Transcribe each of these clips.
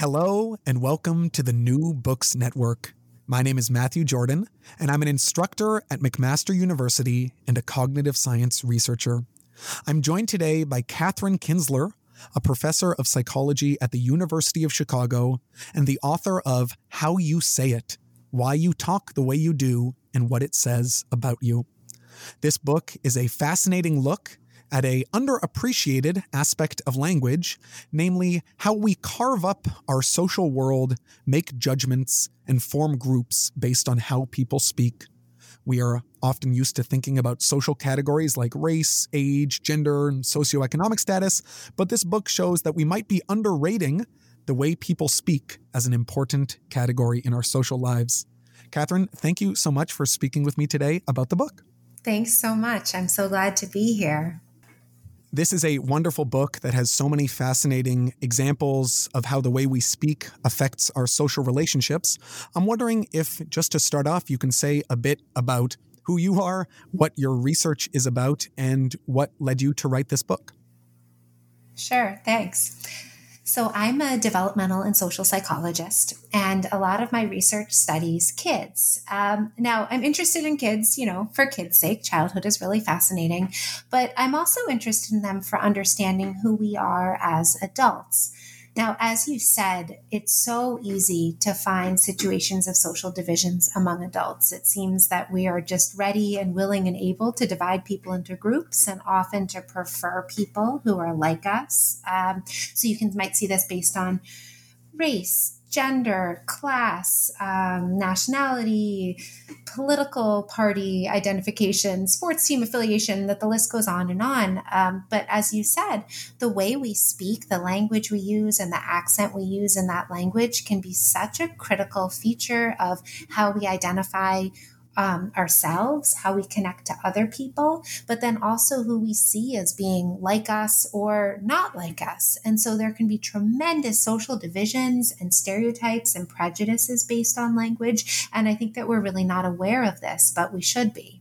Hello, and welcome to the New Books Network. My name is Matthew Jordan, and I'm an instructor at McMaster University and a cognitive science researcher. I'm joined today by Katherine Kinzler, a professor of psychology at the University of Chicago and the author of How You Say It Why You Talk the Way You Do and What It Says About You. This book is a fascinating look at a underappreciated aspect of language, namely how we carve up our social world, make judgments, and form groups based on how people speak. We are often used to thinking about social categories like race, age, gender, and socioeconomic status, but this book shows that we might be underrating the way people speak as an important category in our social lives. Katherine, thank you so much for speaking with me today about the book. Thanks so much. I'm so glad to be here. This is a wonderful book that has so many fascinating examples of how the way we speak affects our social relationships. I'm wondering if, just to start off, you can say a bit about who you are, what your research is about, and what led you to write this book. Sure, thanks. So, I'm a developmental and social psychologist, and a lot of my research studies kids. Um, now, I'm interested in kids, you know, for kids' sake. Childhood is really fascinating, but I'm also interested in them for understanding who we are as adults. Now, as you said, it's so easy to find situations of social divisions among adults. It seems that we are just ready and willing and able to divide people into groups and often to prefer people who are like us. Um, so you can might see this based on race, gender, class, um, nationality, political party identification, sports team affiliation, that the list goes on and on. Um, but as you said, the way we speak, the language we use, and the accent we use in that language can be such a critical feature of how we identify um, ourselves, how we connect to other people, but then also who we see as being like us or not like us. And so there can be tremendous social divisions and stereotypes and prejudices based on language. And I think that we're really not aware of this, but we should be.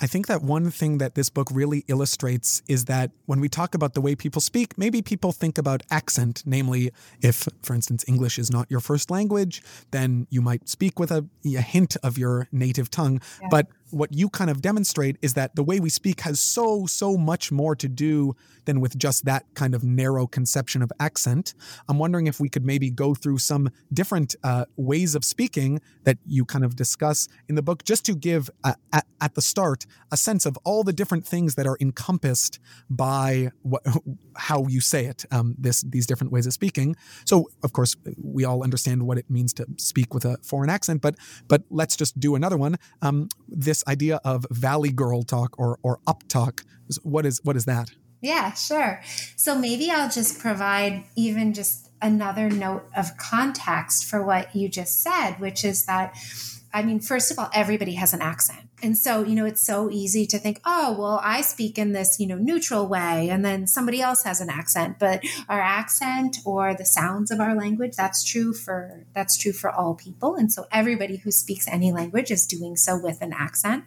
I think that one thing that this book really illustrates is that when we talk about the way people speak, maybe people think about accent, namely, if, for instance, English is not your first language, then you might speak with a, a hint of your native tongue. Yeah. But what you kind of demonstrate is that the way we speak has so, so much more to do than with just that kind of narrow conception of accent. I'm wondering if we could maybe go through some different uh, ways of speaking that you kind of discuss in the book, just to give uh, at, at, the start a sense of all the different things that are encompassed by what, how you say it, um, this, these different ways of speaking. So, of course, we all understand what it means to speak with a foreign accent, but, but let's just do another one. Um, this this idea of valley girl talk or or up talk. What is what is that? Yeah, sure. So maybe I'll just provide even just another note of context for what you just said, which is that I mean, first of all, everybody has an accent. And so, you know, it's so easy to think, oh, well, I speak in this, you know, neutral way, and then somebody else has an accent. But our accent or the sounds of our language, that's true for that's true for all people. And so everybody who speaks any language is doing so with an accent.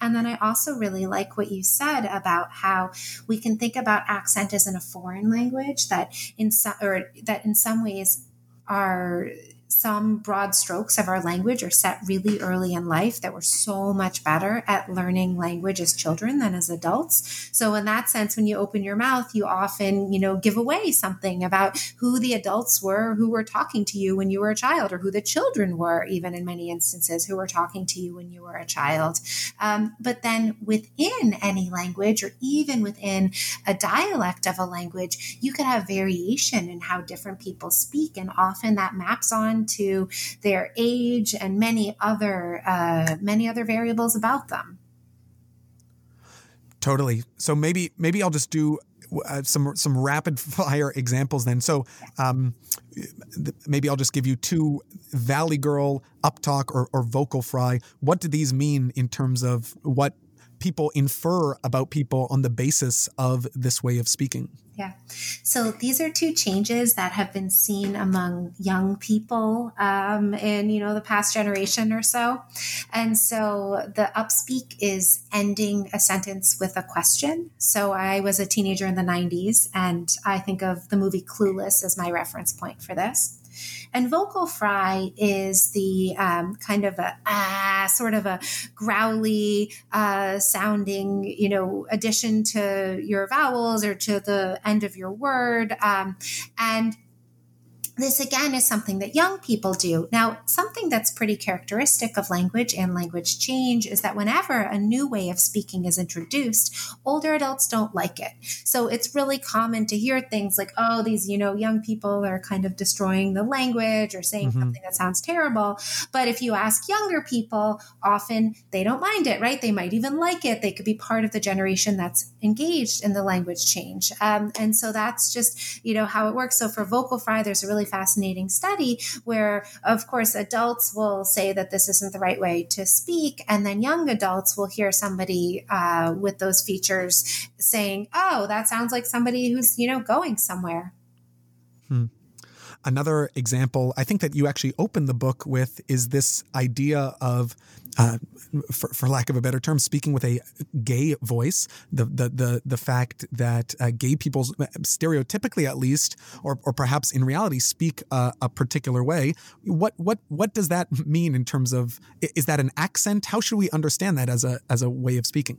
And then I also really like what you said about how we can think about accent as in a foreign language that in some or that in some ways are some broad strokes of our language are set really early in life that we're so much better at learning language as children than as adults. So in that sense, when you open your mouth, you often, you know, give away something about who the adults were who were talking to you when you were a child or who the children were, even in many instances, who were talking to you when you were a child. Um, but then within any language or even within a dialect of a language, you could have variation in how different people speak. And often that maps on to their age and many other uh, many other variables about them. Totally. So maybe maybe I'll just do uh, some some rapid fire examples then. So um, maybe I'll just give you two Valley Girl, Uptalk, or, or Vocal Fry. What do these mean in terms of what people infer about people on the basis of this way of speaking? Yeah. So these are two changes that have been seen among young people um, in you know the past generation or so, and so the upspeak is ending a sentence with a question. So I was a teenager in the '90s, and I think of the movie Clueless as my reference point for this. And vocal fry is the um, kind of a ah, sort of a growly uh, sounding, you know, addition to your vowels or to the end of your word. Um, and this again is something that young people do. Now, something that's pretty characteristic of language and language change is that whenever a new way of speaking is introduced, older adults don't like it. So it's really common to hear things like, oh, these, you know, young people are kind of destroying the language or saying mm-hmm. something that sounds terrible. But if you ask younger people, often they don't mind it, right? They might even like it. They could be part of the generation that's engaged in the language change. Um, and so that's just, you know, how it works. So for vocal fry, there's a really really fascinating study where, of course, adults will say that this isn't the right way to speak, and then young adults will hear somebody uh, with those features saying, "Oh, that sounds like somebody who's you know going somewhere." Hmm. Another example, I think that you actually open the book with, is this idea of uh, for, for, lack of a better term, speaking with a gay voice, the the the, the fact that uh, gay people, stereotypically at least, or, or perhaps in reality, speak uh, a particular way. What what what does that mean in terms of is that an accent? How should we understand that as a as a way of speaking?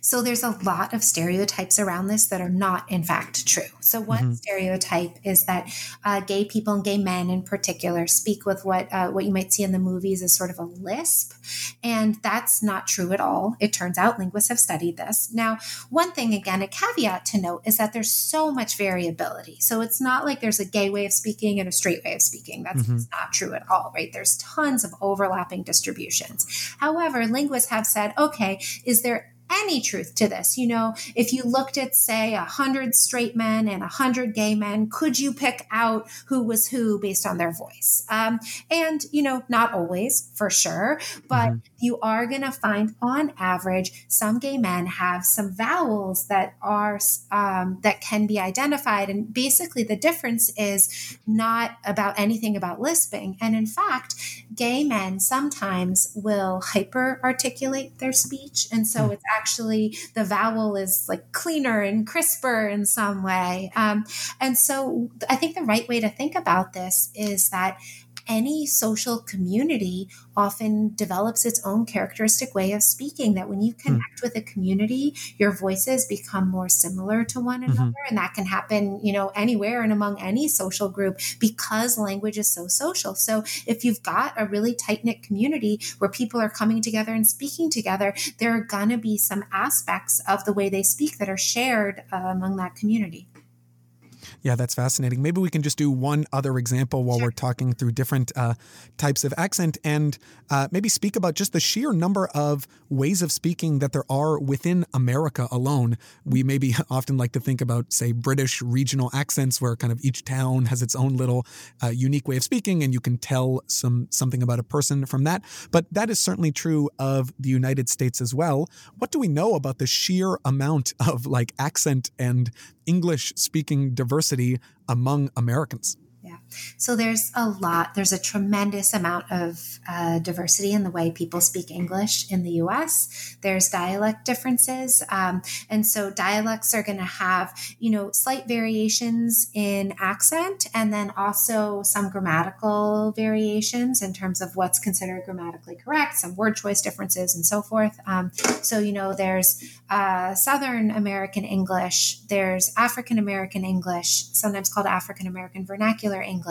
So there's a lot of stereotypes around this that are not in fact true. So one mm-hmm. stereotype is that uh, gay people and gay men in particular speak with what uh, what you might see in the movies as sort of a lisp and that's not true at all. It turns out linguists have studied this. Now, one thing, again, a caveat to note is that there's so much variability. So it's not like there's a gay way of speaking and a straight way of speaking. That's mm-hmm. not true at all, right? There's tons of overlapping distributions. However, linguists have said, okay, is there any truth to this. You know, if you looked at, say, a hundred straight men and a hundred gay men, could you pick out who was who based on their voice? Um, and, you know, not always for sure, but mm-hmm. you are going to find on average, some gay men have some vowels that are, um, that can be identified. And basically the difference is not about anything about lisping. And in fact, gay men sometimes will hyper articulate their speech. And so mm-hmm. it's actually actually the vowel is like cleaner and crisper in some way. Um, and so I think the right way to think about this is that any social community often develops its own characteristic way of speaking that when you hmm. connect mm. with a community your voices become more similar to one mm-hmm. another and that can happen you know anywhere and among any social group because language is so social so if you've got a really tight knit community where people are coming together and speaking together there are going to be some aspects of the way they speak that are shared uh, among that community yeah, that's fascinating. Maybe we can just do one other example while sure. we're talking through different uh, types of accent and uh, maybe speak about just the sheer number of ways of speaking that there are within America alone. We maybe often like to think about, say, British regional accents where kind of each town has its own little uh, unique way of speaking and you can tell some something about a person from that. But that is certainly true of the United States as well. What do we know about the sheer amount of like accent and English speaking diversity among Americans. So there's a lot, there's a tremendous amount of uh, diversity in the way people speak English in the US. There's dialect differences. Um, and so dialects are going to have, you know, slight variations in accent and then also some grammatical variations in terms of what's considered grammatically correct, some word choice differences, and so forth. Um, so, you know, there's uh, Southern American English, there's African American English, sometimes called African American Vernacular English.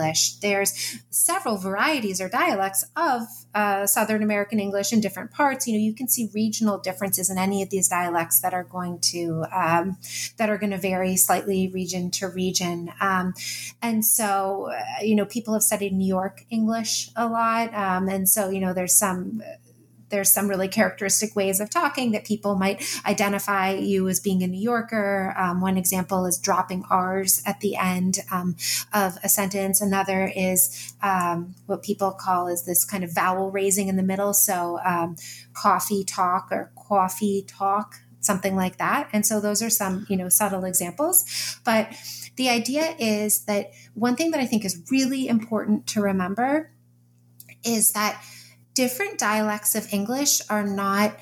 There's several varieties or dialects of uh, Southern American English in different parts. You know, you can see regional differences in any of these dialects that are going to um, that are going to vary slightly region to region. Um, and so, uh, you know, people have studied New York English a lot, um, and so you know, there's some there's some really characteristic ways of talking that people might identify you as being a New Yorker. Um, one example is dropping R's at the end um, of a sentence. Another is um, what people call is this kind of vowel raising in the middle. So um, coffee talk or coffee talk, something like that. And so those are some, you know, subtle examples. But the idea is that one thing that I think is really important to remember is that different dialects of English are not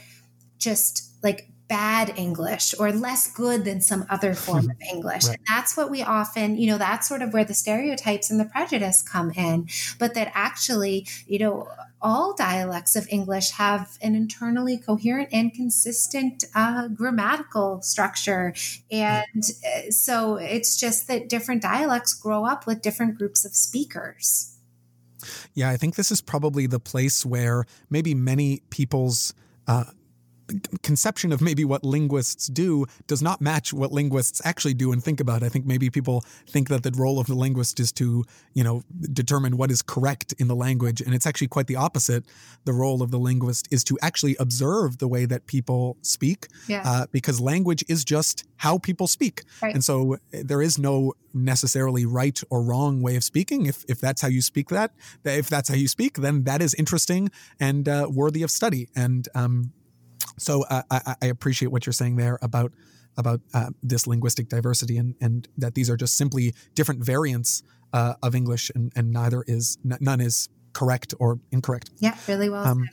just like bad English or less good than some other form of English. Right. And that's what we often, you know, that's sort of where the stereotypes and the prejudice come in. But that actually, you know, all dialects of English have an internally coherent and consistent uh, grammatical structure. And uh, so it's just that different dialects grow up with different groups of speakers. Yeah, I think this is probably the place where maybe many people's uh, conception of maybe what linguists do does not match what linguists actually do and think about. I think maybe people think that the role of the linguist is to, you know, determine what is correct in the language. And it's actually quite the opposite. The role of the linguist is to actually observe the way that people speak, yeah. uh, because language is just how people speak. Right. And so eh, there is no necessarily right or wrong way of speaking. If, if that's how you speak that, if that's how you speak, then that is interesting and uh, worthy of study. And um, so uh, I, I, appreciate what you're saying there about about uh, this linguistic diversity and and that these are just simply different variants uh, of English and, and neither is n- none is correct or incorrect. Yeah, really well. Um,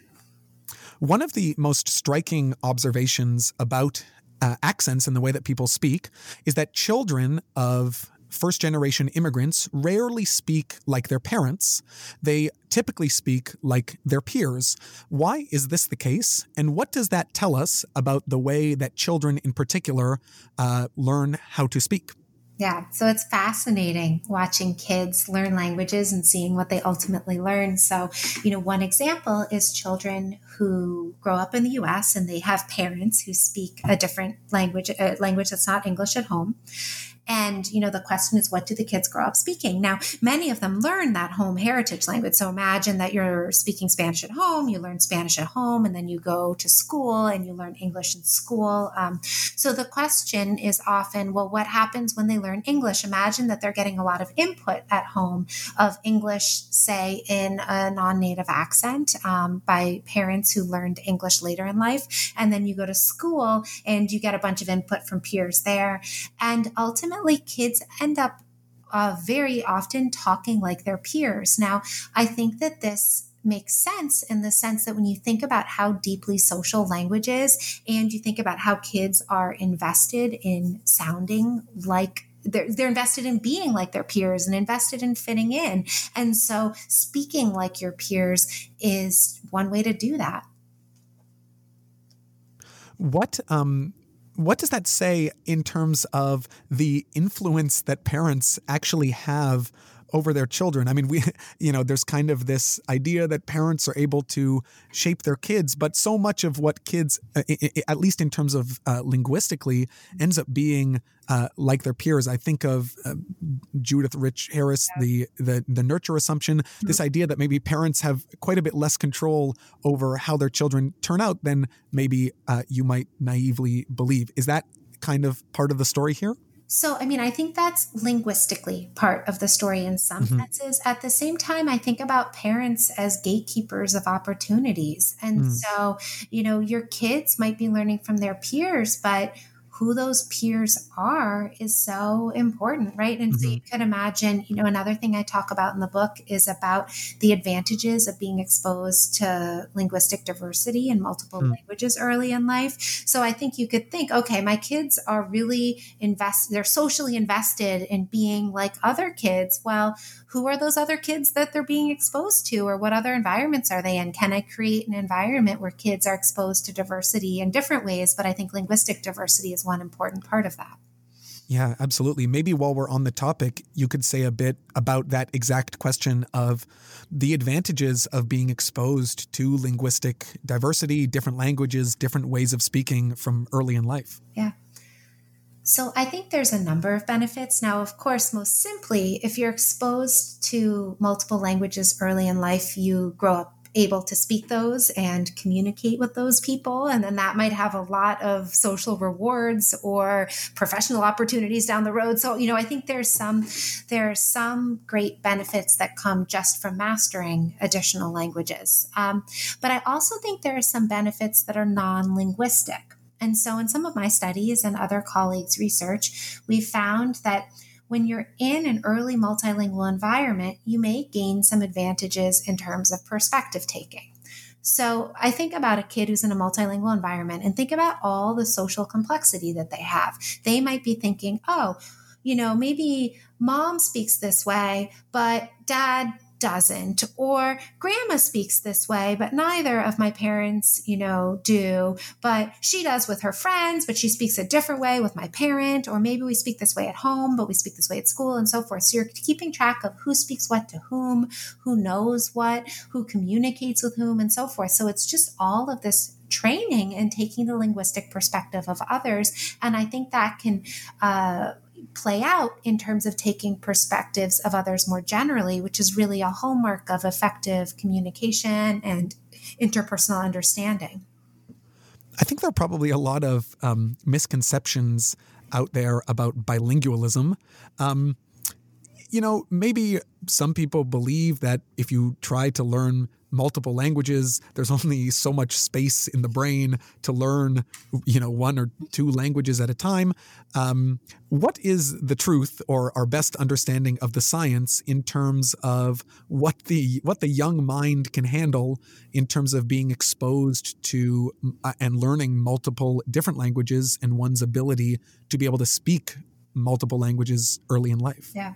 one of the most striking observations about uh, accents and the way that people speak is that children of first generation immigrants rarely speak like their parents. They typically speak like their peers. Why is this the case? And what does that tell us about the way that children in particular uh, learn how to speak? Yeah, so it's fascinating watching kids learn languages and seeing what they ultimately learn. So, you know, one example is children who grow up in the US and they have parents who speak a different language, a language that's not English at home. And, you know, the question is, what do the kids grow up speaking? Now, many of them learn that home heritage language. So imagine that you're speaking Spanish at home, you learn Spanish at home, and then you go to school and you learn English in school. Um, so the question is often, well, what happens when they learn English? Imagine that they're getting a lot of input at home of English, say, in a non native accent um, by parents who learned English later in life. And then you go to school and you get a bunch of input from peers there. And ultimately, kids end up uh, very often talking like their peers. Now, I think that this makes sense in the sense that when you think about how deeply social language is, and you think about how kids are invested in sounding like they're, they're invested in being like their peers and invested in fitting in. And so speaking like your peers is one way to do that. What um what does that say in terms of the influence that parents actually have over their children. I mean, we, you know, there's kind of this idea that parents are able to shape their kids, but so much of what kids, uh, at least in terms of uh, linguistically, ends up being uh, like their peers. I think of uh, Judith Rich Harris, the, the the nurture assumption. Mm-hmm. This idea that maybe parents have quite a bit less control over how their children turn out than maybe uh, you might naively believe. Is that kind of part of the story here? So, I mean, I think that's linguistically part of the story in some mm-hmm. senses. At the same time, I think about parents as gatekeepers of opportunities. And mm. so, you know, your kids might be learning from their peers, but who those peers are is so important, right? And mm-hmm. so you could imagine, you know, another thing I talk about in the book is about the advantages of being exposed to linguistic diversity in multiple mm. languages early in life. So I think you could think, okay, my kids are really invested, they're socially invested in being like other kids. Well, who are those other kids that they're being exposed to or what other environments are they in can i create an environment where kids are exposed to diversity in different ways but i think linguistic diversity is one important part of that yeah, absolutely. Maybe while we're on the topic, you could say a bit about that exact question of the advantages of being exposed to linguistic diversity, different languages, different ways of speaking from early in life. Yeah. So I think there's a number of benefits. Now, of course, most simply, if you're exposed to multiple languages early in life, you grow up able to speak those and communicate with those people. And then that might have a lot of social rewards or professional opportunities down the road. So, you know, I think there's some there are some great benefits that come just from mastering additional languages. Um, but I also think there are some benefits that are non-linguistic. And so, in some of my studies and other colleagues' research, we found that when you're in an early multilingual environment, you may gain some advantages in terms of perspective taking. So, I think about a kid who's in a multilingual environment and think about all the social complexity that they have. They might be thinking, oh, you know, maybe mom speaks this way, but dad doesn't. Or grandma speaks this way but neither of my parents you know do. But she does with her friends but she speaks a different way with my parent. Or maybe we speak this way at home but we speak this way at school and so forth. So you're keeping track of who speaks what to whom who knows what who communicates with whom and so forth. So it's just all of this training and taking the linguistic perspective of others. And i think that can uh, play out in terms of taking perspectives of others more generally, which is really a hallmark of effective communication and interpersonal understanding. I think there are probably a lot of um, misconceptions out there about bilingualism. Um, you know, maybe some people believe that if you try to learn multiple languages. There's only so much space in the brain to learn, you know, one or two languages at a time. Um, what is the truth or our best understanding of the science in terms of what the what the young mind can handle in terms of being exposed to uh, and learning multiple different languages and one's ability to be able to speak multiple languages early in life. Yeah.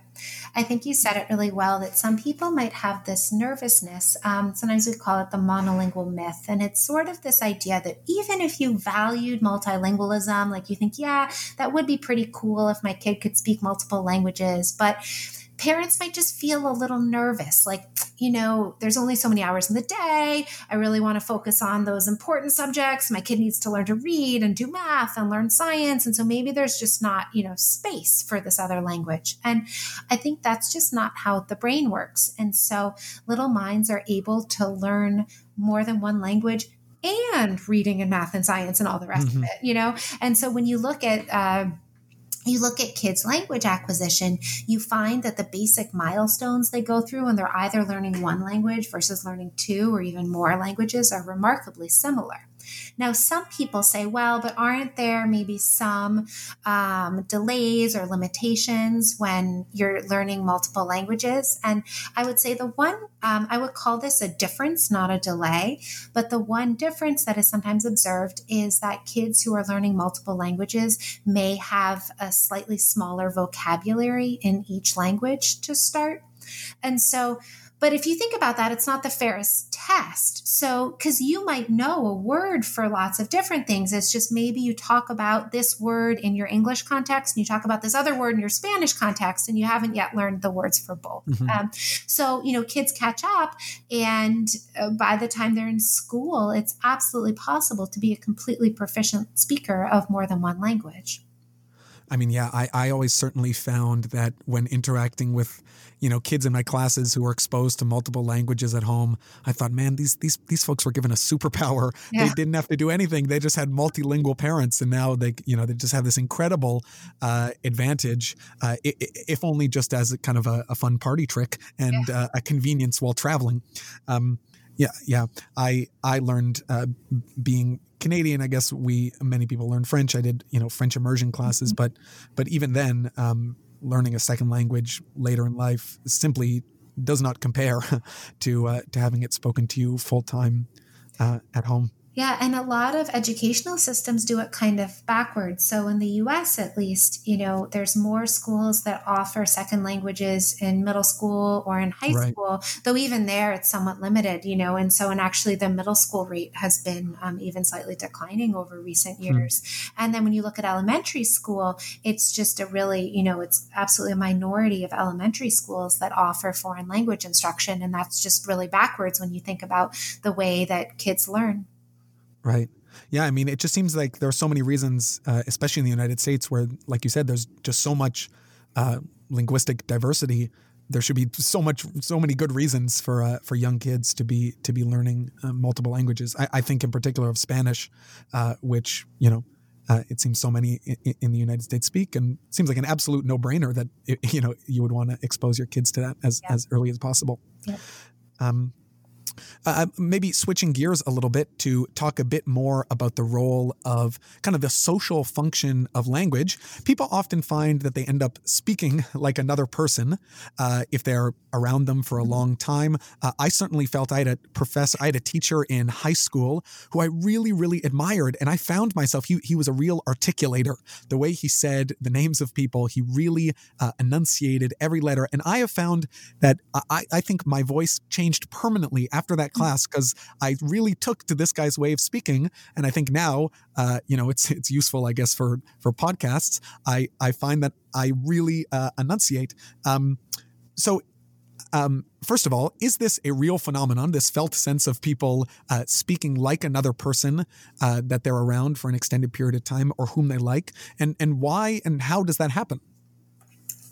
I think you said it really well that some people might have this nervousness. Um, sometimes we call it the monolingual myth. And it's sort of this idea that even if you valued multilingualism, like you think, yeah, that would be pretty cool if my kid could speak multiple languages. But parents might just feel a little nervous like you know there's only so many hours in the day. I really want to focus on those important subjects. My kid needs to learn to read and do math and learn science. And so maybe there's just not you know space for this other language. And i think that's just not how the brain works. And so little minds are able to learn more than one language and reading and math and science and all the rest mm-hmm. of it you know? And so when you look at uh, you look at kids' language acquisition, you find that the basic milestones they go through when they're either learning one language versus learning two or even more languages are remarkably similar. Now, some people say, well, but aren't there maybe some um, delays or limitations when you're learning multiple languages? And I would say the one, um, I would call this a difference, not a delay. But the one difference that is sometimes observed is that kids who are learning multiple languages may have a slightly smaller vocabulary in each language to start. And so but if you think about that, it's not the fairest test. So, because you might know a word for lots of different things. It's just maybe you talk about this word in your English context and you talk about this other word in your Spanish context, and you haven't yet learned the words for both. Mm-hmm. Um, so, you know, kids catch up, and uh, by the time they're in school, it's absolutely possible to be a completely proficient speaker of more than one language. I mean, yeah, I, I always certainly found that when interacting with, you know, kids in my classes who were exposed to multiple languages at home, I thought, man, these these these folks were given a superpower. Yeah. They didn't have to do anything. They just had multilingual parents, and now they, you know, they just have this incredible uh, advantage, uh, if only just as a kind of a, a fun party trick and yeah. uh, a convenience while traveling. Um, Yeah, yeah. I I learned uh, being Canadian. I guess we many people learn French. I did you know French immersion classes, mm-hmm. but but even then, um, learning a second language later in life simply does not compare to uh, to having it spoken to you full time uh, at home. Yeah, and a lot of educational systems do it kind of backwards. So in the US at least, you know, there's more schools that offer second languages in middle school or in high right. school, though even there it's somewhat limited, you know, and so and actually the middle school rate has been um, even slightly declining over recent hmm. years. Hmm. And then when you look at elementary school, it's just a really, you know, it's absolutely a minority of elementary schools that offer foreign language instruction and that's just really backwards when you think about the way that kids learn. Right. Yeah. I mean, it just seems like there are so many reasons, uh, especially in the United States, where, like you said, there's just so much uh, linguistic diversity. There should be so much, so many good reasons for uh, for young kids to be to be learning uh, multiple languages. I, I, think, in particular, of Spanish, uh, which you know, uh, it seems so many in, in, the United States speak, and seems like an absolute no brainer that you know you would want to expose your kids to that as yeah. as early as possible. Yeah. Um, uh, maybe switching gears a little bit to talk a bit more about the role of kind of the social function of language. People often find that they end up speaking like another person uh, if they're around them for a long time. Uh, I certainly felt I had a professor, I had a teacher in high school who I really, really admired, and I found myself he he was a real articulator. The way he said the names of people, he really uh, enunciated every letter, and I have found that I, I think my voice changed permanently after that class because I really took to this guy's way of speaking, and I think now, uh, you know, it's it's useful, I guess, for for podcasts. I I find that I really uh, enunciate. Um, so um, first of all, is this a real phenomenon, this felt sense of people uh, speaking like another person uh, that they're around for an extended period of time or whom they like? And, and why and how does that happen?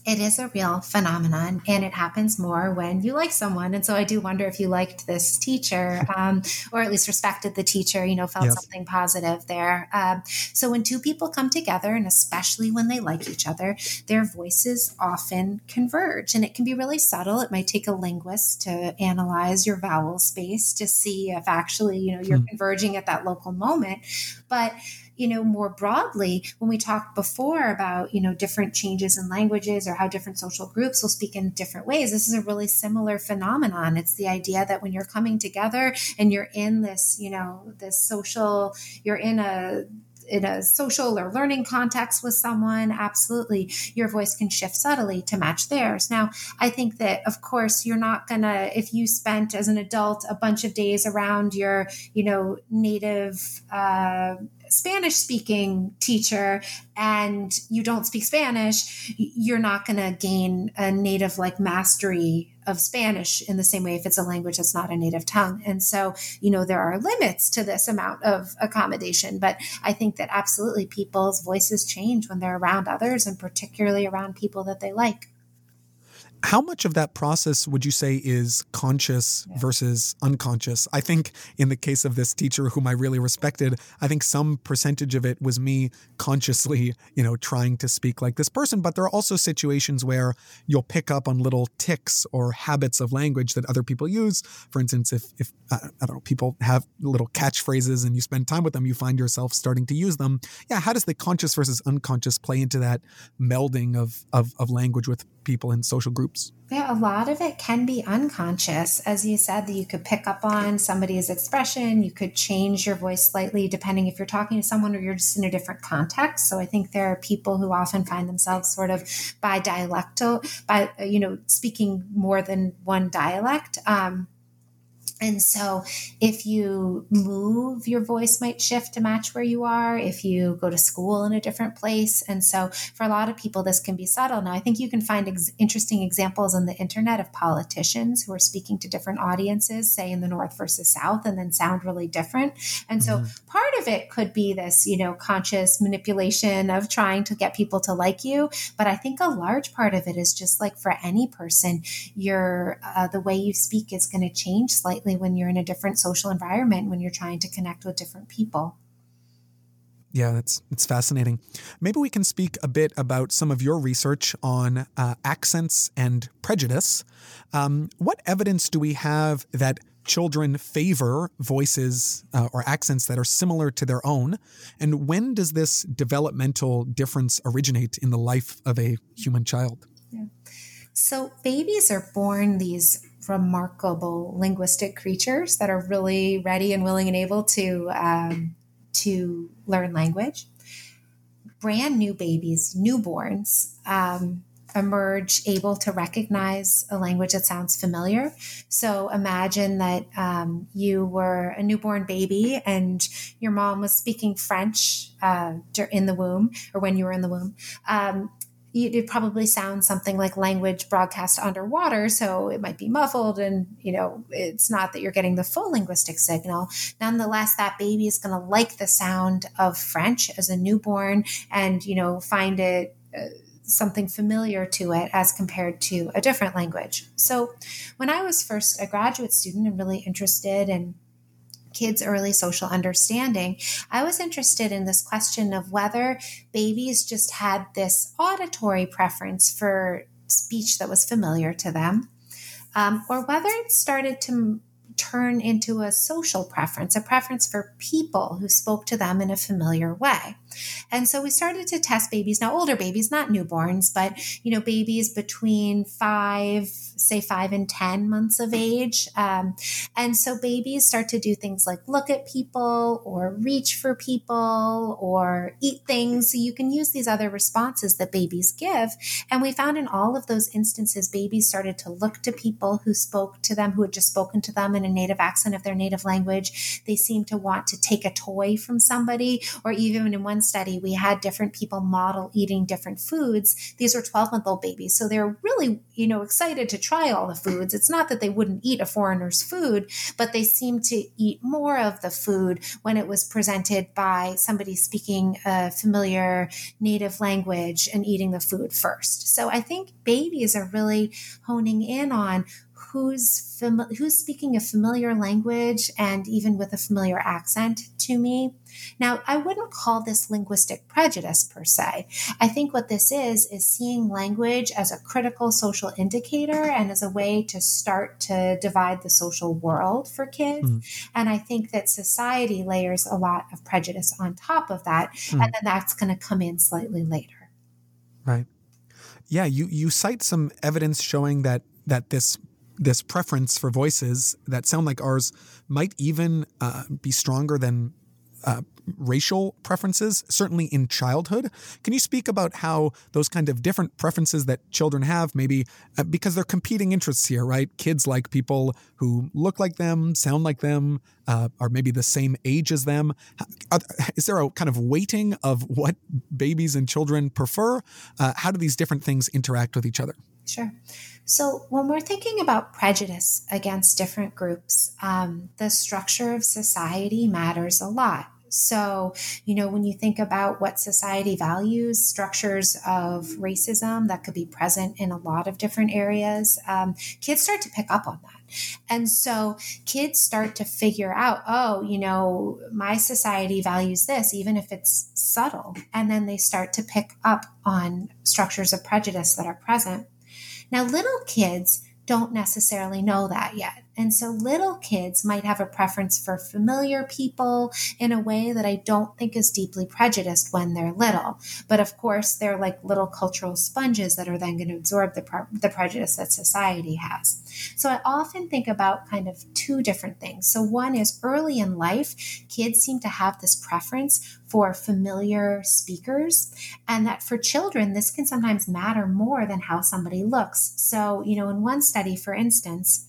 It is a real phenomenon and it happens more when you like someone and so i do wonder if you liked this teacher um, or at least respected the teacher you know felt yes. something positive there um, so when two people come together and especially when they like each other their voices often converge and it can be really subtle it might take a linguist to analyze your vowel space to see if actually you know you're hmm. converging at that local moment but you know, more broadly, when we talked before about, you know, different changes in languages or how different social groups will speak in different ways, this is a really similar phenomenon. It's the idea that when you're coming together and you're in this, you know, this social, you're in a in a social or learning context with someone, absolutely your voice can shift subtly to match theirs. Now, I think that of course you're not gonna if you spent as an adult a bunch of days around your, you know, native uh, Spanish speaking teacher and you don't speak Spanish, you're not going to gain a native like mastery of Spanish in the same way if it's a language that's not a native tongue. And so, you know, there are limits to this amount of accommodation, but I think that absolutely people's voices change when they're around others and particularly around people that they like. How much of that process would you say is conscious yeah. versus unconscious? I think in the case of this teacher whom I really respected, I think some percentage of it was me consciously, you know, trying to speak like this person, but there are also situations where you'll pick up on little ticks or habits of language that other people use. For instance, if if uh, I don't know, people have little catchphrases and you spend time with them, you find yourself starting to use them. Yeah, how does the conscious versus unconscious play into that melding of of, of language with people in social groups? Yeah, a lot of it can be unconscious. As you said, that you could pick up on somebody's expression. You could change your voice slightly depending if you're talking to someone or you're just in a different context. So I think there are people who often find themselves sort of bidialectal, by, you know, speaking more than one dialect. Um, and so, if you move, your voice might shift to match where you are. If you go to school in a different place. And so, for a lot of people, this can be subtle. Now, I think you can find ex- interesting examples on the internet of politicians who are speaking to different audiences, say in the North versus South, and then sound really different. And so, mm-hmm. part of it could be this, you know, conscious manipulation of trying to get people to like you. But I think a large part of it is just like for any person, your uh, the way you speak is going to change slightly when you're in a different social environment when you're trying to connect with different people. Yeah, that's it's fascinating. Maybe we can speak a bit about some of your research on uh, accents and prejudice. Um, what evidence do we have that children favor voices uh, or accents that are similar to their own? And when does this developmental difference originate in the life of a human child? Yeah. So, babies are born these remarkable linguistic creatures that are really ready and willing and able to um, to learn language. Brand new babies, newborns, um, emerge able to recognize a language that sounds familiar. So imagine that um, you were a newborn baby and your mom was speaking French uh, in the womb or when you were in the womb. Um, it probably sounds something like language broadcast underwater so it might be muffled and you know it's not that you're getting the full linguistic signal. Nonetheless that baby is going to like the sound of french as a newborn and you know find it uh, something familiar to it as compared to a different language. So when i was first a graduate student and really interested in kids' early social understanding, I was interested in this question of whether babies just had this auditory preference for speech that was familiar to them, um, or whether it started to turn into a social preference, a preference for people who spoke to them in a familiar way. And so we started to test babies, now older babies, not newborns, but you know, babies between five, say five and 10 months of age. Um, and so babies start to do things like look at people or reach for people or eat things. So you can use these other responses that babies give. And we found in all of those instances, babies started to look to people who spoke to them, who had just spoken to them in a native accent of their native language. They seemed to want to take a toy from somebody, or even in one study, we had different people model eating different foods. These were 12 month old babies. So they're really, you know, excited to try all the foods. It's not that they wouldn't eat a foreigner's food, but they seemed to eat more of the food when it was presented by somebody speaking a familiar native language and eating the food first. So I think babies are really honing in on who's fam- who's speaking a familiar language and even with a familiar accent to me. Now, I wouldn't call this linguistic prejudice per se. I think what this is is seeing language as a critical social indicator and as a way to start to divide the social world for kids. Mm. And I think that society layers a lot of prejudice on top of that, mm. and then that's going to come in slightly later. Right. Yeah, you you cite some evidence showing that that this this preference for voices that sound like ours might even uh, be stronger than uh, racial preferences, certainly in childhood. Can you speak about how those kind of different preferences that children have, maybe uh, because they're competing interests here, right? Kids like people who look like them, sound like them, uh, are maybe the same age as them. Are, is there a kind of weighting of what babies and children prefer? Uh, how do these different things interact with each other? Sure. So, when we're thinking about prejudice against different groups, um, the structure of society matters a lot. So, you know, when you think about what society values, structures of racism that could be present in a lot of different areas, um, kids start to pick up on that. And so kids start to figure out, oh, you know, my society values this, even if it's subtle. And then they start to pick up on structures of prejudice that are present. Now, little kids don't necessarily know that yet. And so little kids might have a preference for familiar people in a way that I don't think is deeply prejudiced when they're little. But of course, they're like little cultural sponges that are then going to absorb the, pre- the prejudice that society has. So I often think about kind of two different things. So one is early in life, kids seem to have this preference for familiar speakers, and that for children, this can sometimes matter more than how somebody looks. So, you know, in one study, for instance,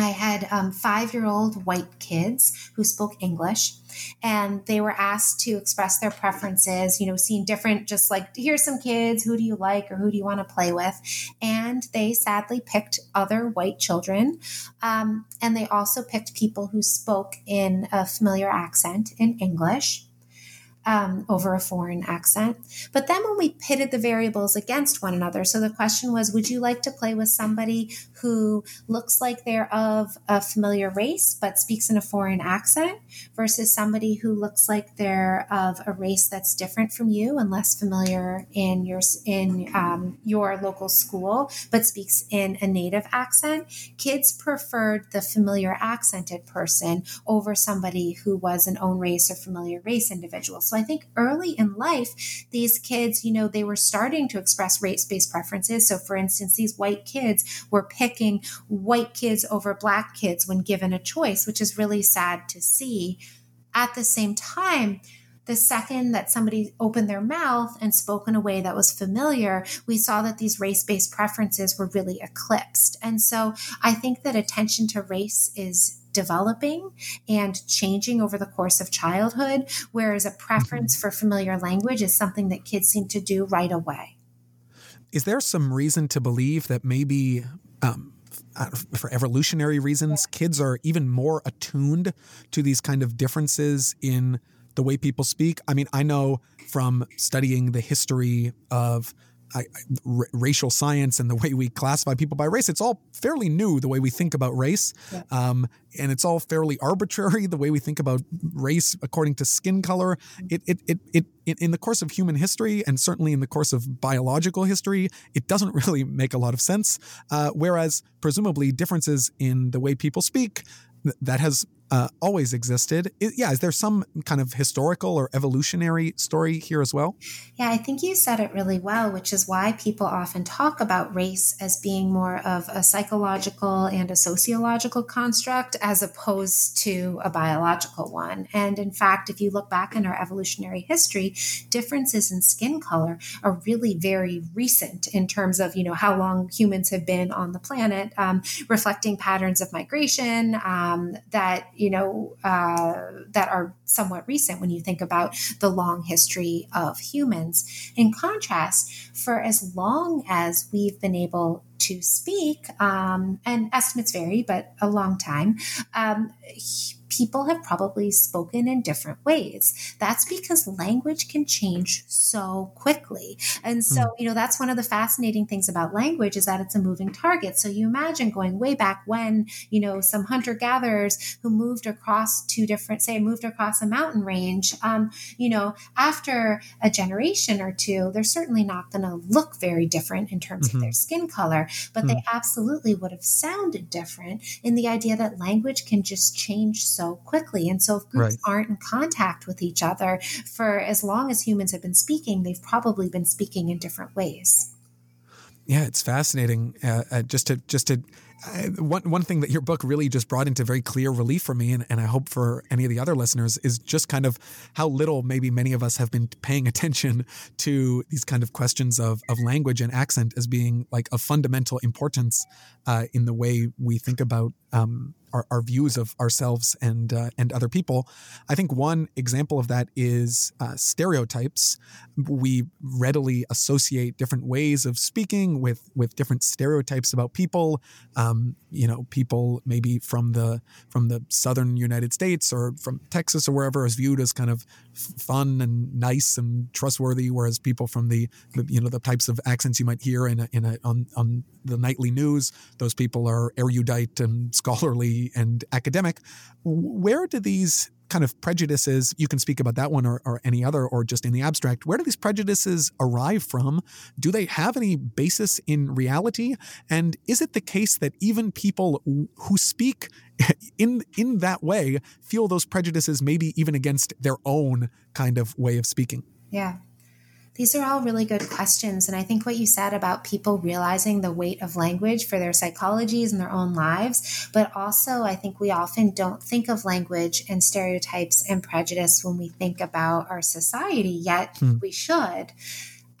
I had um, five year old white kids who spoke English, and they were asked to express their preferences, you know, seeing different, just like, here's some kids, who do you like or who do you want to play with? And they sadly picked other white children. Um, and they also picked people who spoke in a familiar accent in English um, over a foreign accent. But then when we pitted the variables against one another, so the question was, would you like to play with somebody who looks like they're of a familiar race but speaks in a foreign accent versus somebody who looks like they're of a race that's different from you and less familiar in your in um, your local school but speaks in a native accent. Kids preferred the familiar accented person over somebody who was an own race or familiar race individual. So i think early in life these kids you know they were starting to express race-based preferences. So for instance these white kids were picking white kids over black kids when given a choice which is really sad to see at the same time, the second that somebody opened their mouth and spoke in a way that was familiar, we saw that these race based preferences were really eclipsed. And so I think that attention to race is developing and changing over the course of childhood, whereas a preference mm-hmm. for familiar language is something that kids seem to do right away. Is there some reason to believe that maybe um, uh, for evolutionary reasons, kids are even more attuned to these kind of differences in the way people speak. I mean, I know from studying the history of I, r- racial science and the way we classify people by race, it's all fairly new the way we think about race. Yeah. Um, and it's all fairly arbitrary the way we think about race according to skin color. It, it, it, it, it, in the course of human history, and certainly in the course of biological history, it doesn't really make a lot of sense. Uh, whereas, presumably, differences in the way people speak, that has uh, always existed. It, yeah, is there some kind of historical or evolutionary story here as well? Yeah, I think you said it really well, which is why people often talk about race as being more of a psychological and a sociological construct as opposed to a biological one. And in fact, if you look back in our evolutionary history, differences in skin color are really very recent in terms of you know how long humans have been on the planet, um, reflecting patterns of migration um, that you know, uh, that are somewhat recent when you think about the long history of humans. In contrast, for as long as we've been able to speak, um, and estimates vary, but a long time, um, people have probably spoken in different ways. That's because language can change so quickly. And so, mm. you know, that's one of the fascinating things about language is that it's a moving target. So you imagine going way back when, you know, some hunter gatherers who moved across two different, say, moved across a mountain range, um, you know, after a generation or two, they're certainly not going to look very different in terms mm-hmm. of their skin color, but they absolutely would have sounded different in the idea that language can just change so so quickly. And so, if groups right. aren't in contact with each other for as long as humans have been speaking, they've probably been speaking in different ways. Yeah, it's fascinating. Uh, uh, just to just to one one thing that your book really just brought into very clear relief for me, and, and I hope for any of the other listeners, is just kind of how little maybe many of us have been paying attention to these kind of questions of of language and accent as being like of fundamental importance uh, in the way we think about um, our, our views of ourselves and uh, and other people. I think one example of that is uh, stereotypes. We readily associate different ways of speaking with with different stereotypes about people. Um, you know, people maybe from the from the southern United States or from Texas or wherever is viewed as kind of fun and nice and trustworthy, whereas people from the, you know the types of accents you might hear in a, in a on on the nightly news, those people are erudite and scholarly and academic. Where do these kind of prejudices, you can speak about that one or, or, any other, or just in the abstract, where do these prejudices arrive from? Do they have any basis in reality? And is it the case that even people who speak in in that way feel those prejudices maybe even against their own kind of way of speaking? Yeah. These are all really good questions. And I think what you said about people realizing the weight of language for their psychologies and their own lives, but also I think we often don't think of language and stereotypes and prejudice when we think about our society, yet hmm. we should.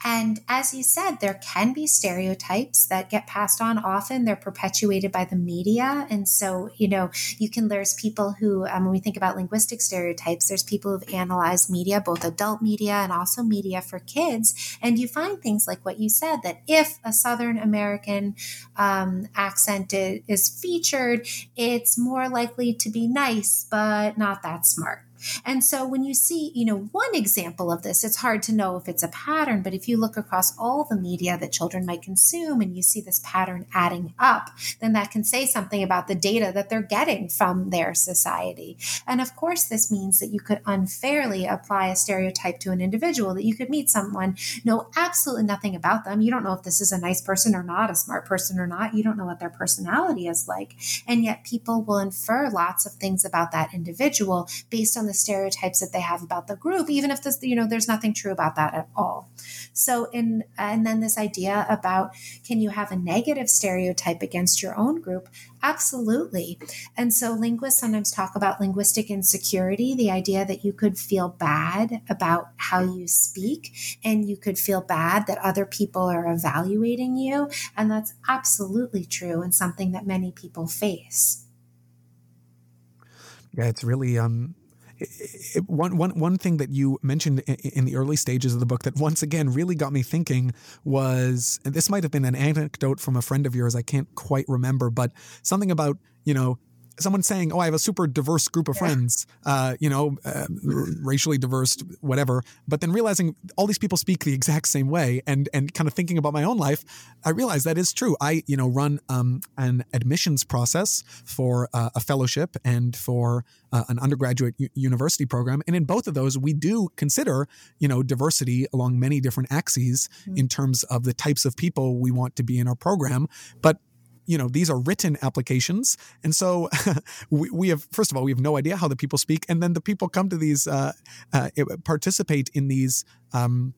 And as you said, there can be stereotypes that get passed on. Often they're perpetuated by the media. And so, you know, you can, there's people who, um, when we think about linguistic stereotypes, there's people who've analyzed media, both adult media and also media for kids. And you find things like what you said that if a Southern American um, accent is featured, it's more likely to be nice, but not that smart And so when you see, you know, one example of this, it's hard to know if it's a pattern, but if you look across all the media that children might consume and you see this pattern adding up, then that can say something about the data that they're getting from their society. And of course, this means that you could unfairly apply a stereotype to an individual, that you could meet someone, know absolutely nothing about them. You don't know if this is a nice person or not, a smart person or not. You don't know what their personality is like. And yet people will infer lots of things about that individual based on the stereotypes that they have about the group, even if this, you know, there's nothing true about that at all. So, in and then this idea about can you have a negative stereotype against your own group? Absolutely. And so linguists sometimes talk about linguistic insecurity, the idea that you could feel bad about how you speak and you could feel bad that other people are evaluating you. And that's absolutely true and something that many people face. Yeah, it's really um one, one, one thing that you mentioned in, the early stages of the book that once again really got me thinking was, and this might have been an anecdote from a friend of yours, I can't quite remember, but something about, you know, someone saying, "Oh, I have a super diverse group of friends, uh, you know, uh, racially diverse, whatever," but then realizing all these people speak the exact same way, and and kind of thinking about my own life, I realized that is true. I, you know, run um, an admissions process for uh, a fellowship and for uh, an undergraduate u- university program, and in both of those, we do consider, you know, diversity along many different axes mm-hmm. in terms of the types of people we want to be in our program, but you know these are written applications and so we, we have first of all we have no idea how the people speak and then the people come to these uh, uh, participate in these um,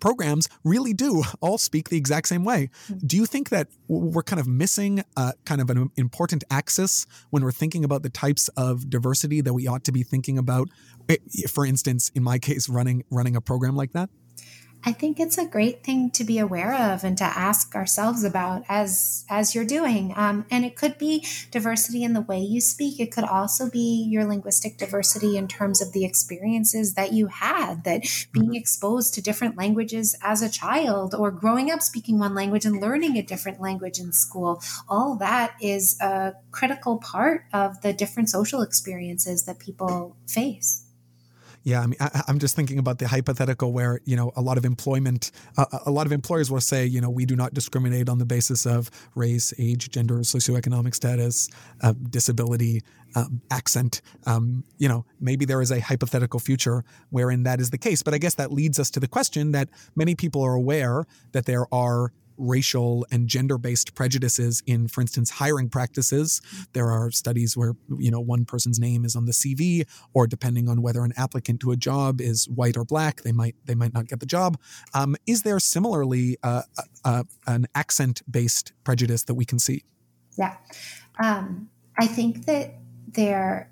programs really do all speak the exact same way. Do you think that we're kind of missing uh, kind of an important axis when we're thinking about the types of diversity that we ought to be thinking about? For instance, in my case, running running a program like that. I think it's a great thing to be aware of and to ask ourselves about as as you're doing. Um, and it could be diversity in the way you speak. It could also be your linguistic diversity in terms of the experiences that you had, that being mm-hmm. exposed to different languages as a child, or growing up speaking one language and learning a different language in school. All that is a critical part of the different social experiences that people face. Yeah, I mean, I, am just thinking about the hypothetical where you know a lot of employment, uh, a lot of employers will say, you know, we do not discriminate on the basis of race, age, gender, socioeconomic status, uh, disability, um, accent. Um, you know, maybe there is a hypothetical future wherein that is the case. But I guess that leads us to the question that many people are aware that there are racial and gender based prejudices in, for instance, hiring practices. There are studies where, you know, one person's name is on the CV, or depending on whether an applicant to a job is white or black, they might they might not get the job. Um, is there similarly uh, uh, uh an accent based prejudice that we can see? Yeah, um, I think that there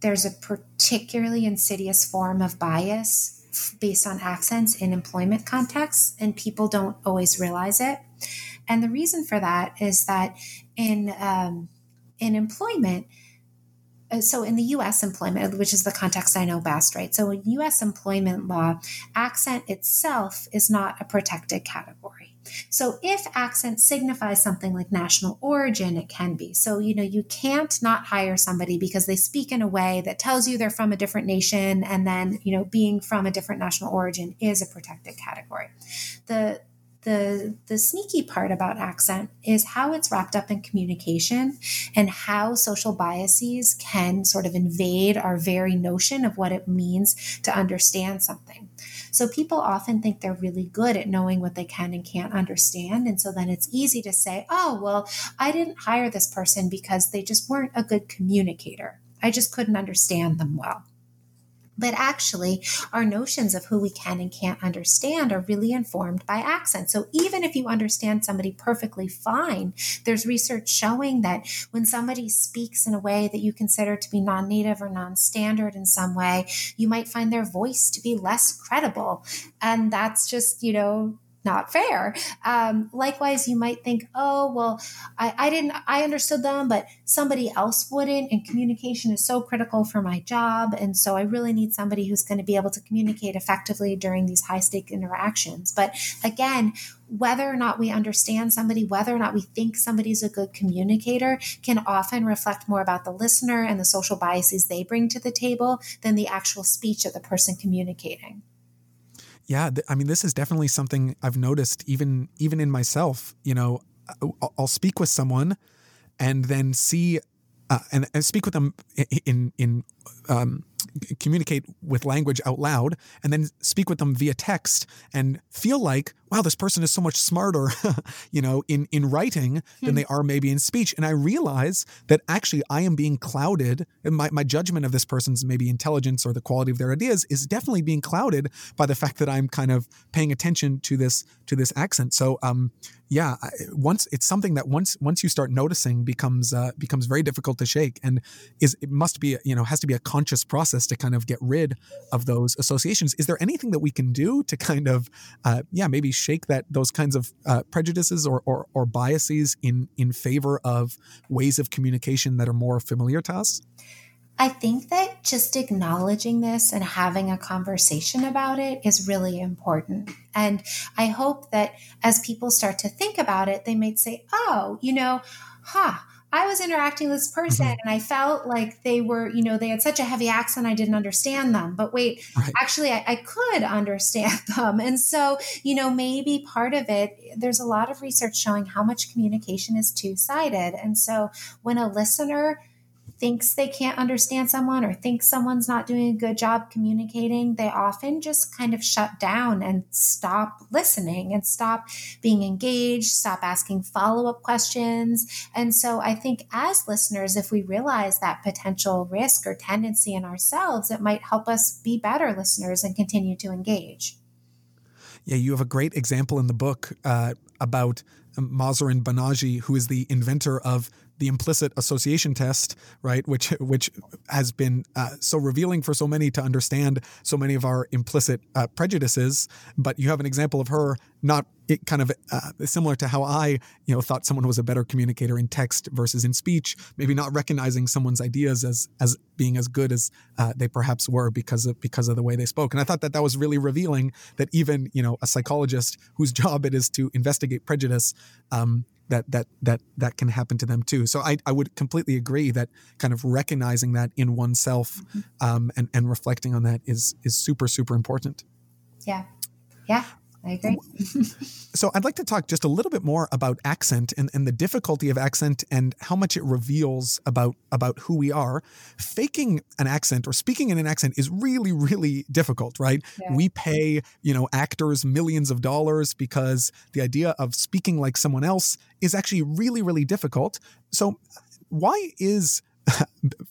there's a particularly insidious form of bias based on accents in employment contexts, and people don't always realize it. And the reason for that is that in um, in employment, Uh, so in the U.S. employment, which is the context I know best, right? So in U.S. employment law, accent itself is not a protected category. So if accent signifies something like national origin, it can be. So, you know, you can't not hire somebody because they speak in a way that tells you they're from a different nation and then, you know, being from a different national origin is a protected category. The the the sneaky part about accent is how it's wrapped up in communication and how social biases can sort of invade our very notion of what it means to understand something. So people often think they're really good at knowing what they can and can't understand. And so then it's easy to say, oh, well, I didn't hire this person because they just weren't a good communicator. I just couldn't understand them well. But actually, our notions of who we can and can't understand are really informed by accent. So even if you understand somebody perfectly fine, there's research showing that when somebody speaks in a way that you consider to be non native or non standard in some way, you might find their voice to be less credible. And that's just, you know, not fair. Um, likewise, you might think, oh, well, I, I didn't, I understood them, but somebody else wouldn't. And communication is so critical for my job. And so I really need somebody who's going to be able to communicate effectively during these high stake interactions. But again, whether or not we understand somebody, whether or not we think somebody's a good communicator, can often reflect more about the listener and the social biases they bring to the table than the actual speech of the person communicating. Yeah, I mean, this is definitely something I've noticed, even even in myself. You know, I'll speak with someone, and then see, uh, and, and speak with them in in um, communicate with language out loud and then speak with them via text and feel like wow this person is so much smarter you know in in writing than they are maybe in speech. And i realize that actually i am being clouded. And my, my judgment of this person's maybe intelligence or the quality of their ideas is definitely being clouded by the fact that i'm kind of paying attention to this to this accent. So um yeah once it's something that once once you start noticing becomes uh, becomes very difficult to shake and is it must be you know has to be a conscious process to kind of get rid of those associations is there anything that we can do to kind of uh, yeah maybe shake that those kinds of uh, prejudices or, or or biases in in favor of ways of communication that are more familiar to us I think that just acknowledging this and having a conversation about it is really important. And I hope that as people start to think about it, they might say, oh, you know, huh, I was interacting with this person mm-hmm. and I felt like they were, you know, they had such a heavy accent, I didn't understand them. But wait, right. actually, I, I, could understand them. And so, you know, maybe part of it, there's a lot of research showing how much communication is two sided. And so when a listener thinks they can't understand someone or thinks someone's not doing a good job communicating, they often just kind of shut down and stop listening and stop being engaged, stop asking follow up questions. And so I think as listeners, if we realize that potential risk or tendency in ourselves, it might help us be better listeners and continue to engage. Yeah, you have a great example in the book uh, about Mahzarin Banaji, who is the inventor of the implicit association test, right, which which has been uh, so revealing for so many to understand so many of our implicit uh, prejudices. But you have an example of her not it kind of uh, similar to how I, you know, thought someone was a better communicator in text versus in speech. Maybe not recognizing someone's ideas as as being as good as uh, they perhaps were because of because of the way they spoke. And I thought that that was really revealing. That even you know a psychologist whose job it is to investigate prejudice um, that that that that can happen to them too. So I, I would completely agree that kind of recognizing that in oneself mm-hmm. um, and and reflecting on that is is super super important. Yeah, yeah. I agree. so I'd like to talk just a little bit more about accent and, and the difficulty of accent and how much it reveals about about who we are. Faking an accent or speaking in an accent is really, really difficult, right? Yeah. We pay, you know, actors millions of dollars because the idea of speaking like someone else is actually really, really difficult. So why is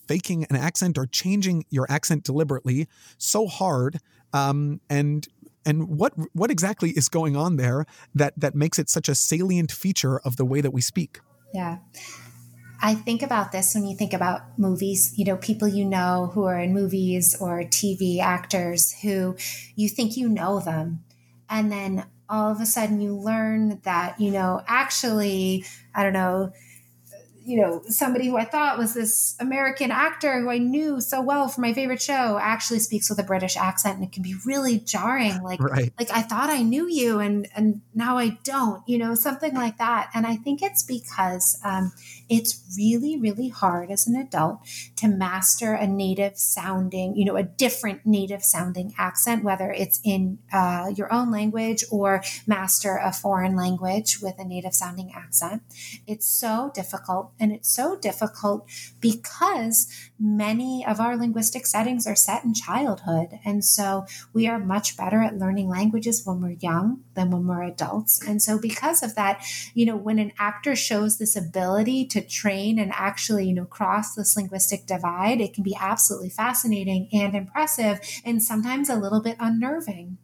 faking an accent or changing your accent deliberately so hard um, and and what what exactly is going on there that that makes it such a salient feature of the way that we speak yeah I think about this when you think about movies, you know, people you know who are in movies or TV actors who you think you know them. And then all of a sudden you learn that, you know, actually, I don't know, you know, somebody who I thought was this American actor who I knew so well from my favorite show actually speaks with a British accent and it can be really jarring. Like, right. like I thought I knew you and, and now I don't, you know, something like that. And I think it's because um, it's really, really hard as an adult to master a native sounding, you know, a different native sounding accent, whether it's in uh, your own language or master a foreign language with a native sounding accent. It's so difficult and it's so difficult because many of our linguistic settings are set in childhood. And so we are much better at learning languages when we're young than when we're adults. And so because of that, you know, when an actor shows this ability to train and actually, you know, cross this linguistic divide, it can be absolutely fascinating and impressive and sometimes a little bit unnerving.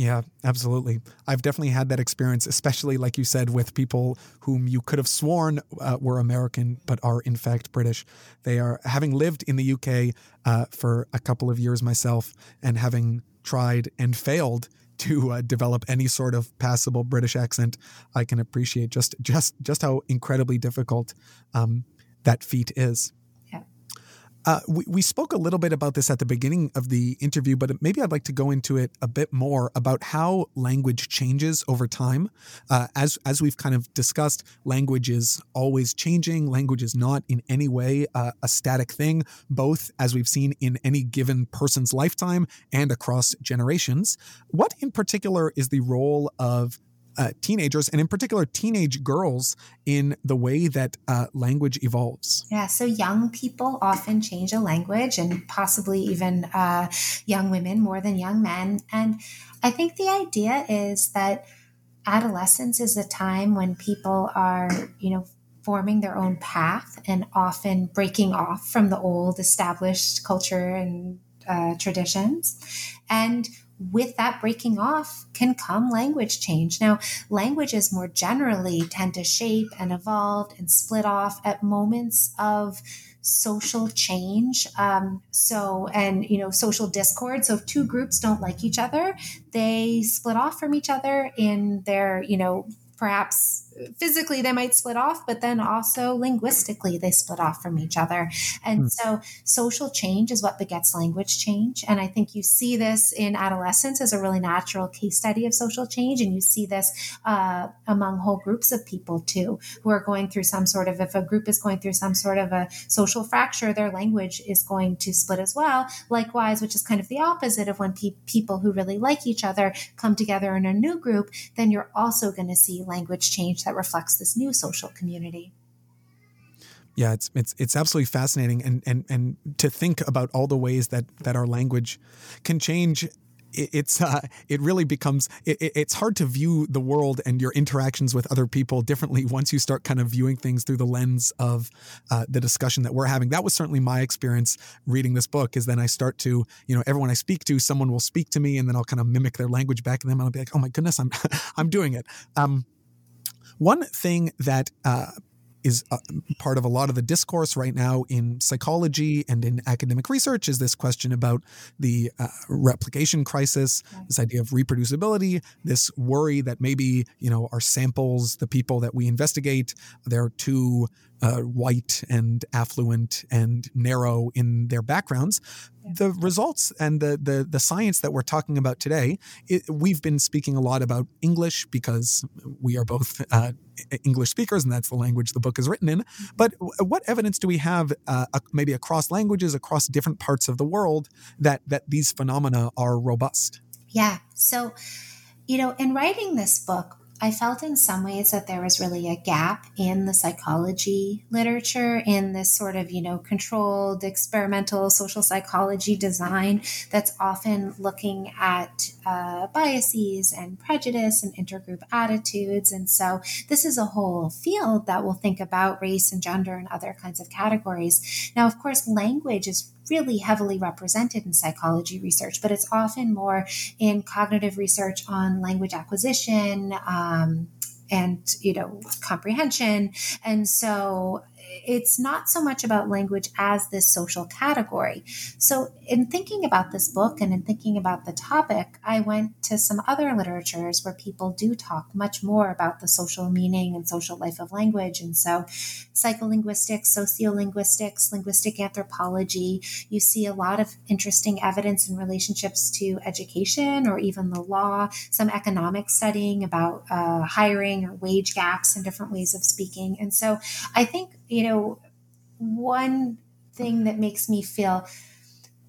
Yeah, absolutely. I've definitely had that experience, especially like you said, with people whom you could have sworn uh, were American but are in fact British. They are having lived in the UK uh, for a couple of years myself and having tried and failed to uh, develop any sort of passable British accent, I can appreciate just just just how incredibly difficult um, that feat is. Uh, we, we spoke a little bit about this at the beginning of the interview, but maybe I'd like to go into it a bit more about how language changes over time. Uh, as as we've kind of discussed, language is always changing. Language is not in any way uh, a static thing, both as we've seen in any given person's lifetime and across generations. What in particular is the role of uh, teenagers and in particular teenage girls in the way that uh, language evolves. Yeah so young people often change a language and possibly even uh, young women more than young men. And i think the idea is that adolescence is a time when people are you know forming their own path and often breaking off from the old established culture and uh, traditions. And with that breaking off can come language change. Now, languages more generally tend to shape and evolve and split off at moments of social change. Um, so, and, you know, social discord. So, if two groups don't like each other, they split off from each other in their, you know, perhaps physically they might split off, but then also linguistically they split off from each other. And mm. so social change is what begets language change. And I think you see this in adolescence as a really natural case study of social change. And you see this uh, among whole groups of people too, who are going through some sort of, if a group is going through some sort of a social fracture, their language is going to split as well. Likewise, which is kind of the opposite of when pe- people who really like each other come together in a new group, then you're also going to see language change that reflects this new social community. Yeah, it's it's it's absolutely fascinating, and and and to think about all the ways that that our language can change it's uh, it really becomes it, it's hard to view the world and your interactions with other people differently once you start kind of viewing things through the lens of uh, the discussion that we're having. That was certainly my experience reading this book. Is then I start to you know everyone I speak to, someone will speak to me, and then I'll kind of mimic their language back to them, and I'll be like, oh my goodness, I'm I'm doing it. Um, one thing that uh, is uh, part of a lot of the discourse right now in psychology and in academic research is this question about the uh, replication crisis, this idea of reproducibility, this worry that maybe you know our samples, the people that we investigate, they're too uh, white and affluent and narrow in their backgrounds. The results and the, the the science that we're talking about today, it, we've been speaking a lot about English because we are both uh, English speakers, and that's the language the book is written in. Mm-hmm. But what evidence do we have, uh, maybe across languages, across different parts of the world, that that these phenomena are robust? Yeah. So, you know, in writing this book, I felt in some ways that there was really a gap in the psychology literature, in this sort of, you know, controlled experimental social psychology design that's often looking at uh, biases and prejudice and intergroup attitudes. And so this is a whole field that will think about race and gender and other kinds of categories. Now, of course, language is really heavily represented in psychology research, but it's often more in cognitive research on language acquisition. Um, and you know comprehension and so it's not so much about language as this social category. So, in thinking about this book and in thinking about the topic, I went to some other literatures where people do talk much more about the social meaning and social life of language. And so, psycholinguistics, sociolinguistics, linguistic anthropology, you see a lot of interesting evidence in relationships to education or even the law, some economic studying about uh, hiring or wage gaps and different ways of speaking. And so, I think you know, one thing that makes me feel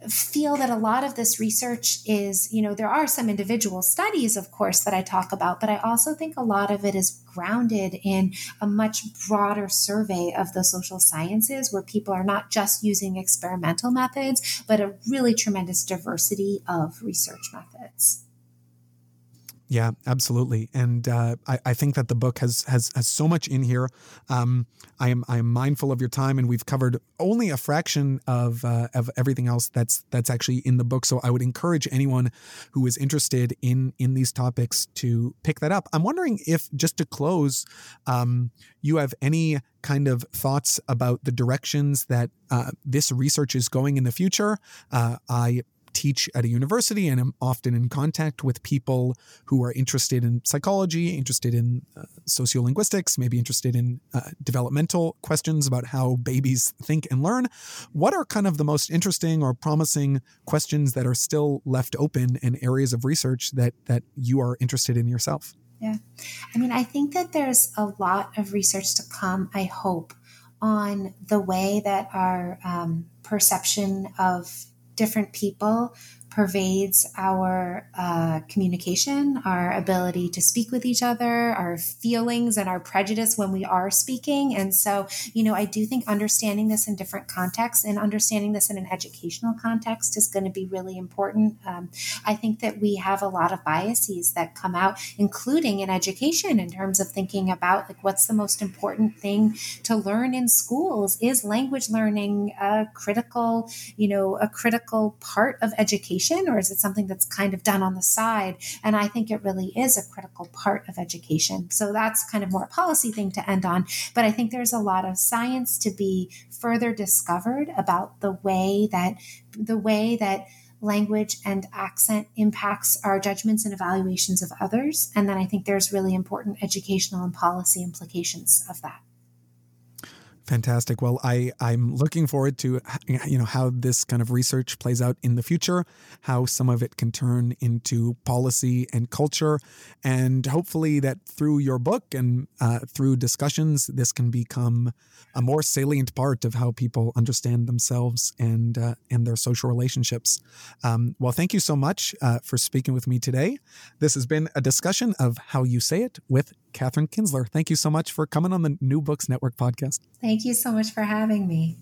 feel that a lot of this research is, you know, there are some individual studies, of course, that I talk about, but I also think a lot of it is grounded in a much broader survey of the social sciences where people are not just using experimental methods, but a really tremendous diversity of research methods. Yeah, absolutely, and uh, I, I, think that the book has has has so much in here. Um, I am I am mindful of your time, and we've covered only a fraction of uh, of everything else that's that's actually in the book. So I would encourage anyone who is interested in in these topics to pick that up. I'm wondering if just to close, um, you have any kind of thoughts about the directions that uh, this research is going in the future. Uh, I teach at a university and am often in contact with people who are interested in psychology, interested in uh, sociolinguistics, maybe interested in uh, developmental questions about how babies think and learn. What are kind of the most interesting or promising questions that are still left open and areas of research that that you are interested in yourself? Yeah. I mean, I think that there's a lot of research to come, I hope, on the way that our um, perception of different people pervades our uh, communication, our ability to speak with each other, our feelings, and our prejudice when we are speaking. And so, you know, I do think understanding this in different contexts and understanding this in an educational context is going to be really important. Um, I think that we have a lot of biases that come out, including in education, in terms of thinking about like what's the most important thing to learn in schools. Is language learning a critical, you know, a critical part of education? Education or is it something that's kind of done on the side? And I think it really is a critical part of education. So that's kind of more a policy thing to end on. But I think there's a lot of science to be further discovered about the way that the way that language and accent impacts our judgments and evaluations of others. And then I think there's really important educational and policy implications of that. Fantastic. Well, I I'm looking forward to you know how this kind of research plays out in the future, how some of it can turn into policy and culture, and hopefully that through your book and uh, through discussions, this can become a more salient part of how people understand themselves and uh, and their social relationships. Um, well, thank you so much uh, for speaking with me today. This has been a discussion of how you say it with Katherine Kinzler, Thank you so much for coming on the New Books Network podcast. Thank you so much for having me.